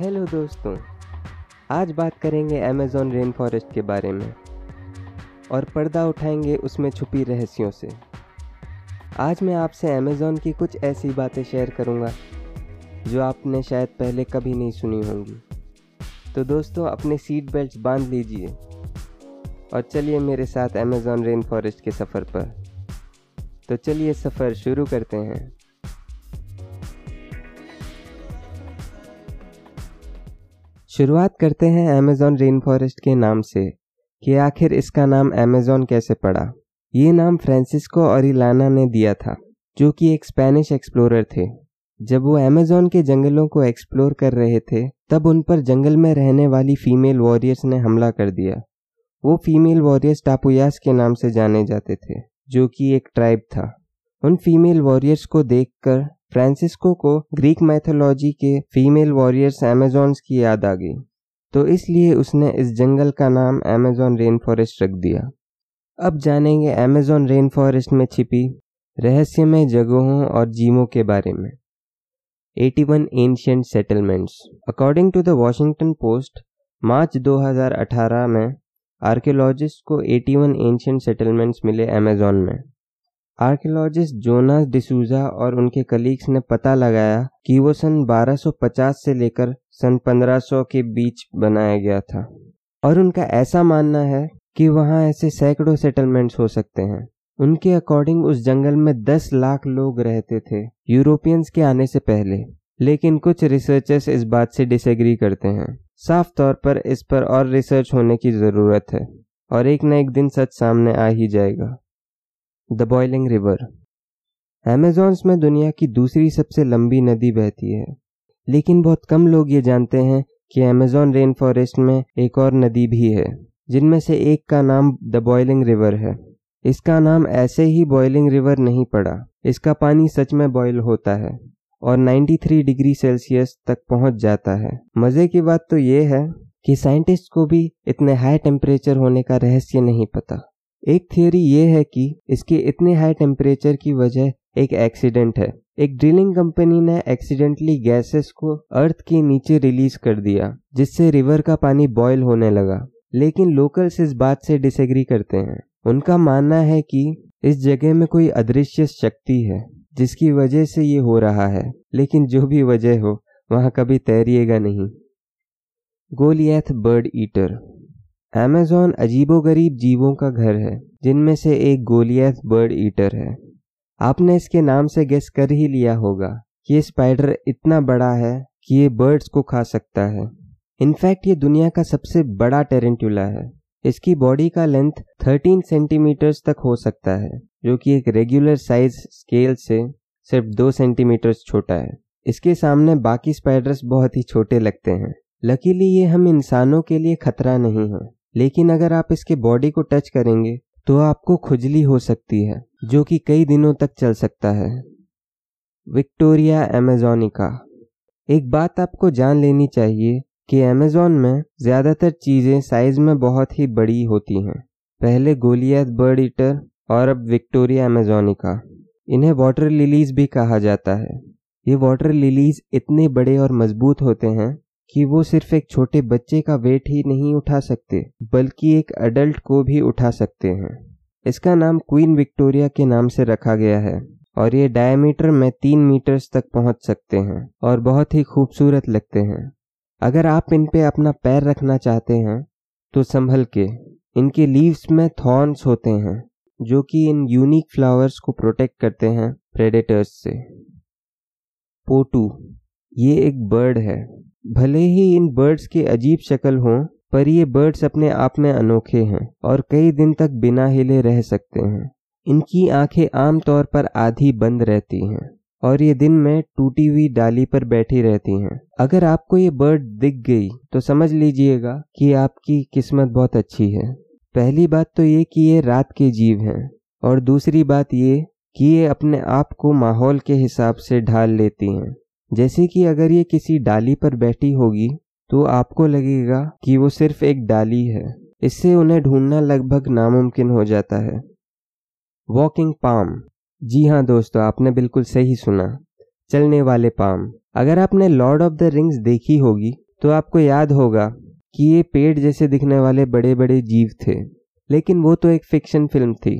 Hello दोस्तों, आज बात करेंगे अमेज़ॉन रेन फॉरेस्ट के बारे में और पर्दा उठाएँगे उसमें छुपी रहस्यों से। आज मैं आपसे अमेज़ॉन की कुछ ऐसी बातें शेयर करूँगा, जो आपने शायद पहले कभी नहीं सुनी होंगी। तो दोस्तों, अपने सीट बेल्ट बाँध लीजिए और चलिए मेरे साथ अमेज़ॉन रेन फॉरेस्ट के सफ़र पर। तो चलिए सफ़र शुरू करते हैं। शुरुआत करते हैं अमेज़ॉन रेन फॉरेस्ट के नाम से, कि आखिर इसका नाम अमेज़ॉन कैसे पड़ा। ये नाम फ्रांसिस्को और इलाना ने दिया था, जो कि एक स्पेनिश एक्सप्लोरर थे। जब वो अमेज़ॉन के जंगलों को एक्सप्लोर कर रहे थे, तब उन पर जंगल में रहने वाली फीमेल वॉरियर्स ने हमला कर दिया। वो फीमेल वॉरियर्स टापुयास के नाम से जाने जाते थे, जो कि एक ट्राइब था। उन फीमेल वॉरियर्स को देखकर फ्रांसिस्को को ग्रीक मैथोलॉजी के फीमेल वॉरियर्स अमेजोन्स की याद आ गई। तो इसलिए उसने इस जंगल का नाम अमेजोन रेन फॉरेस्ट रख दिया। अब जानेंगे अमेजोन रेन फॉरेस्ट में छिपी रहस्यमय जगहों और जीवों के बारे में। 81 ancient settlements. According to the Washington Post, March 2018 में आर्कियोलॉजिस्ट को 81 एंशियंट सेटलमेंट्स मिले अमेजोन में। आर्कियोलॉजिस्ट जोनास डिसूजा और उनके कलीग्स ने पता लगाया कि वो सन 1250 से लेकर सन 1500 के बीच बनाया गया था। और उनका ऐसा मानना है कि वहाँ ऐसे सैकड़ों सेटलमेंट्स हो सकते हैं। उनके अकॉर्डिंग उस जंगल में 10 लाख लोग रहते थे, यूरोपियंस के आने से पहले। लेकिन कुछ रिसर्चर्स इस बात से डिसएग्री करते हैं। साफ़ तौर पर इस पर और रिसर्च होने की ज़रूरत है, और एक न एक दिन सच सामने आ ही जाएगा। द बॉइलिंग रिवर एमेजॉन्स में दुनिया की दूसरी सबसे लंबी नदी बहती है। लेकिन बहुत कम लोग ये जानते हैं कि अमेजॉन रेन फॉरेस्ट में एक और नदी भी है, जिनमें से एक का नाम द बॉयलिंग रिवर है। इसका नाम ऐसे ही बॉयलिंग रिवर नहीं पड़ा। इसका पानी सच में बॉयल होता है और 93 डिग्री सेल्सियस तक पहुँच जाता है। मज़े की बात तो ये है कि साइंटिस्ट को भी इतने हाई टेम्परेचर होने का रहस्य नहीं पता। एक थियोरी ये है कि इसके इतने हाई टेम्परेचर की वजह एक एक्सीडेंट है। एक ड्रिलिंग कंपनी ने एक्सीडेंटली गैसेस को अर्थ के नीचे रिलीज़ कर दिया, जिससे रिवर का पानी बॉयल होने लगा। लेकिन लोकल्स इस बात से डिसएग्री करते हैं। उनका मानना है कि इस जगह में कोई अदृश्य शक्ति है, जिसकी वजह से ये हो रहा है। लेकिन जो भी वजह हो, वहाँ कभी तैरिएगा नहीं। गोलियथ बर्ड ईटर अमेजोन अजीबोगरीब जीवों का घर है, जिनमें से एक गोलियथ बर्ड ईटर है। आपने इसके नाम से गेस कर ही लिया होगा कि ये स्पाइडर इतना बड़ा है कि ये बर्ड्स को खा सकता है। इनफैक्ट ये दुनिया का सबसे बड़ा टेरेंटुला है। इसकी बॉडी का लेंथ 13 सेंटीमीटर्स तक हो सकता है, जो कि एक रेगुलर साइज़ स्केल से सिर्फ़ दो सेंटीमीटर्स छोटा है। इसके सामने बाकी स्पाइडर्स बहुत ही छोटे लगते हैं। लकीली ये हम इंसानों के लिए खतरा नहीं है। लेकिन अगर आप इसके बॉडी को टच करेंगे तो आपको खुजली हो सकती है, जो कि कई दिनों तक चल सकता है। विक्टोरिया एमेजोनिका एक बात आपको जान लेनी चाहिए कि अमेजोन में ज़्यादातर चीज़ें साइज़ में बहुत ही बड़ी होती हैं। पहले गोलियत बर्ड ईटर और अब विक्टोरिया एमेजोनिका इन्हें वाटर लिलीज भी कहा जाता है। ये वाटर लिलीज इतने बड़े और मज़बूत होते हैं कि वो सिर्फ़ एक छोटे बच्चे का वेट ही नहीं उठा सकते, बल्कि एक अडल्ट को भी उठा सकते हैं। इसका नाम क्वीन विक्टोरिया के नाम से रखा गया है, और ये डायमीटर में तीन मीटर्स तक पहुँच सकते हैं, और बहुत ही खूबसूरत लगते हैं। अगर आप इन पे अपना पैर रखना चाहते हैं तो संभल के, इनके लीव्स में थॉर्न्स होते हैं, जो कि इन यूनिक फ्लावर्स को प्रोटेक्ट करते हैं प्रेडेटर्स से। पोटू, ये एक बर्ड है। भले ही इन बर्ड्स की अजीब शक्ल हो, पर ये बर्ड्स अपने आप में अनोखे हैं और कई दिन तक बिना हिले रह सकते हैं। इनकी आँखें आमतौर पर आधी बंद रहती हैं और ये दिन में टूटी हुई डाली पर बैठी रहती हैं। अगर आपको ये बर्ड दिख गई तो समझ लीजिएगा कि आपकी किस्मत बहुत अच्छी है। पहली बात तो ये कि ये रात के जीव हैं और दूसरी बात ये कि ये अपने आप को माहौल के हिसाब से ढाल लेती हैं। जैसे कि अगर ये किसी डाली पर बैठी होगी तो आपको लगेगा कि वो सिर्फ़ एक डाली है। इससे उन्हें ढूंढना लगभग नामुमकिन हो जाता है। वॉकिंग पाम जी हाँ दोस्तों, आपने बिल्कुल सही सुना। चलने वाले पाम। अगर आपने लॉर्ड ऑफ़ द रिंग्स देखी होगी तो आपको याद होगा कि ये पेड़ जैसे दिखने वाले बड़े बड़े जीव थे। लेकिन वो तो एक फिक्शन फ़िल्म थी।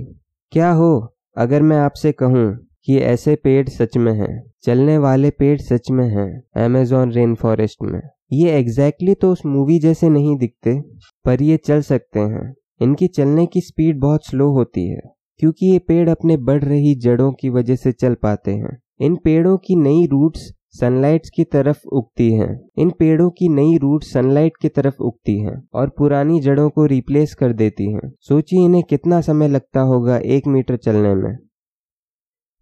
क्या हो? अगर मैं आपसे कहूँ कि ऐसे पेड़ सच में हैं, चलने वाले पेड़ सच में हैं अमेजोन रेन फॉरेस्ट में। ये एग्जैक्टली exactly तो उस मूवी जैसे नहीं दिखते, पर ये चल सकते हैं। इनकी चलने की स्पीड बहुत स्लो होती है, क्योंकि ये पेड़ अपने बढ़ रही जड़ों की वजह से चल पाते हैं। इन पेड़ों की नई रूट्स सनलाइट की तरफ़ उगती हैं। इन पेड़ों की नई रूट सनलाइट की तरफ़ उगती हैं और पुरानी जड़ों को रिप्लेस कर देती हैं। सोचिए इन्हें कितना समय लगता होगा एक मीटर चलने में।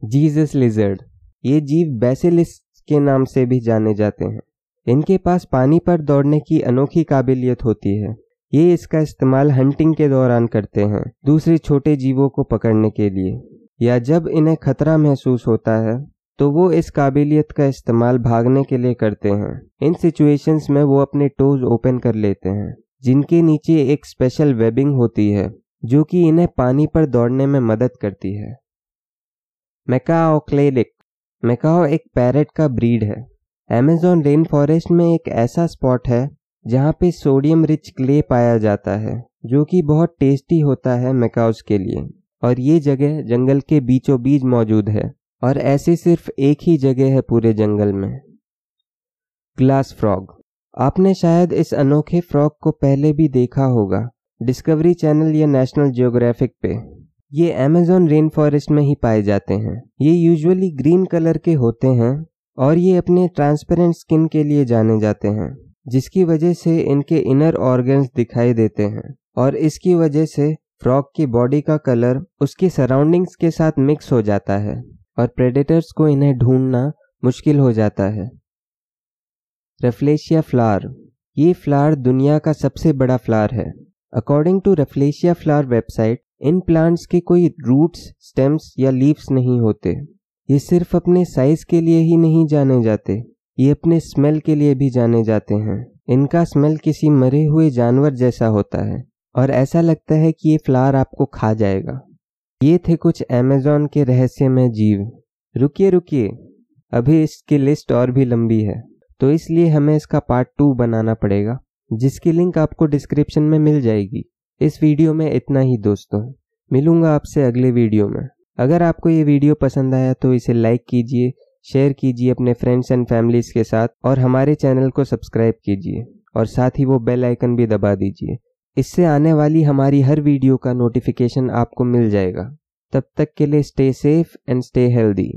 Jesus lizard. ये जीव बेसिलिस के नाम से भी जाने जाते हैं। इनके पास पानी पर दौड़ने की अनोखी काबिलियत होती है। ये इसका इस्तेमाल हंटिंग के दौरान करते हैं, दूसरे छोटे जीवों को पकड़ने के लिए। या जब इन्हें खतरा महसूस होता है तो वो इस काबिलियत का इस्तेमाल भागने के लिए करते हैं। इन सिचुएशंस में वो अपने टोज ओपन कर लेते हैं, जिनके नीचे एक स्पेशल वेबिंग होती है, जो कि इन्हें पानी पर दौड़ने में मदद करती है। मैकाओ क्लेलिक मैकाओ एक पैरेट का ब्रीड है। अमेजोन रेन फॉरेस्ट में एक ऐसा स्पॉट है, जहाँ पे सोडियम रिच क्ले पाया जाता है, जो कि बहुत टेस्टी होता है मैकाउस के लिए। और ये जगह जंगल के बीचों बीच मौजूद है, और ऐसी सिर्फ़ एक ही जगह है पूरे जंगल में। ग्लास फ्रॉग आपने शायद इस अनोखे फ्रॉग को पहले भी देखा होगा। डिस्कवरी चैनल या नेशनल जियोग्राफिक पे। ये अमेजोन रेन फॉरेस्ट में ही पाए जाते हैं। ये यूजुअली ग्रीन कलर के होते हैं और ये अपने ट्रांसपेरेंट स्किन के लिए जाने जाते हैं, जिसकी वजह से इनके इनर ऑर्गन्स दिखाई देते हैं और इसकी वजह से फ्रॉग की बॉडी का कलर उसकी सराउंडिंग्स के साथ मिक्स हो जाता है और प्रेडेटर्स को इन्हें ढूंढना मुश्किल हो जाता है। रेफ्लेशिया फ्लावर ये फ्लावर दुनिया का सबसे बड़ा फ्लावर है। According to rafflesia flower website in plants के कोई रूट्स स्टेम्स या लीव्स नहीं होते। ये सिर्फ़ अपने साइज़ के लिए ही नहीं जाने जाते, ये अपने स्मेल के लिए भी जाने जाते हैं। इनका स्मेल किसी मरे हुए जानवर जैसा होता है, और ऐसा लगता है कि ये फ्लावर आपको खा जाएगा। ये थे कुछ अमेजोन के रहस्यमय जीव। रुकिए रुकिए। अभी इसकी लिस्ट और भी लंबी है तो इसलिए हमें इसका पार्ट टू बनाना पड़ेगा, जिसकी लिंक आपको डिस्क्रिप्शन में मिल जाएगी। इस वीडियो में इतना ही दोस्तों। मिलूँगा आपसे अगले वीडियो में। अगर आपको ये वीडियो पसंद आया तो इसे लाइक कीजिए, शेयर कीजिए अपने फ्रेंड्स एंड फैमिलीज़ के साथ और हमारे चैनल को सब्सक्राइब कीजिए और साथ ही वो बेल आइकन भी दबा दीजिए। इससे आने वाली हमारी हर वीडियो का नोटिफिकेशन आपको मिल जाएगा। तब तक के लिए stay safe and stay healthy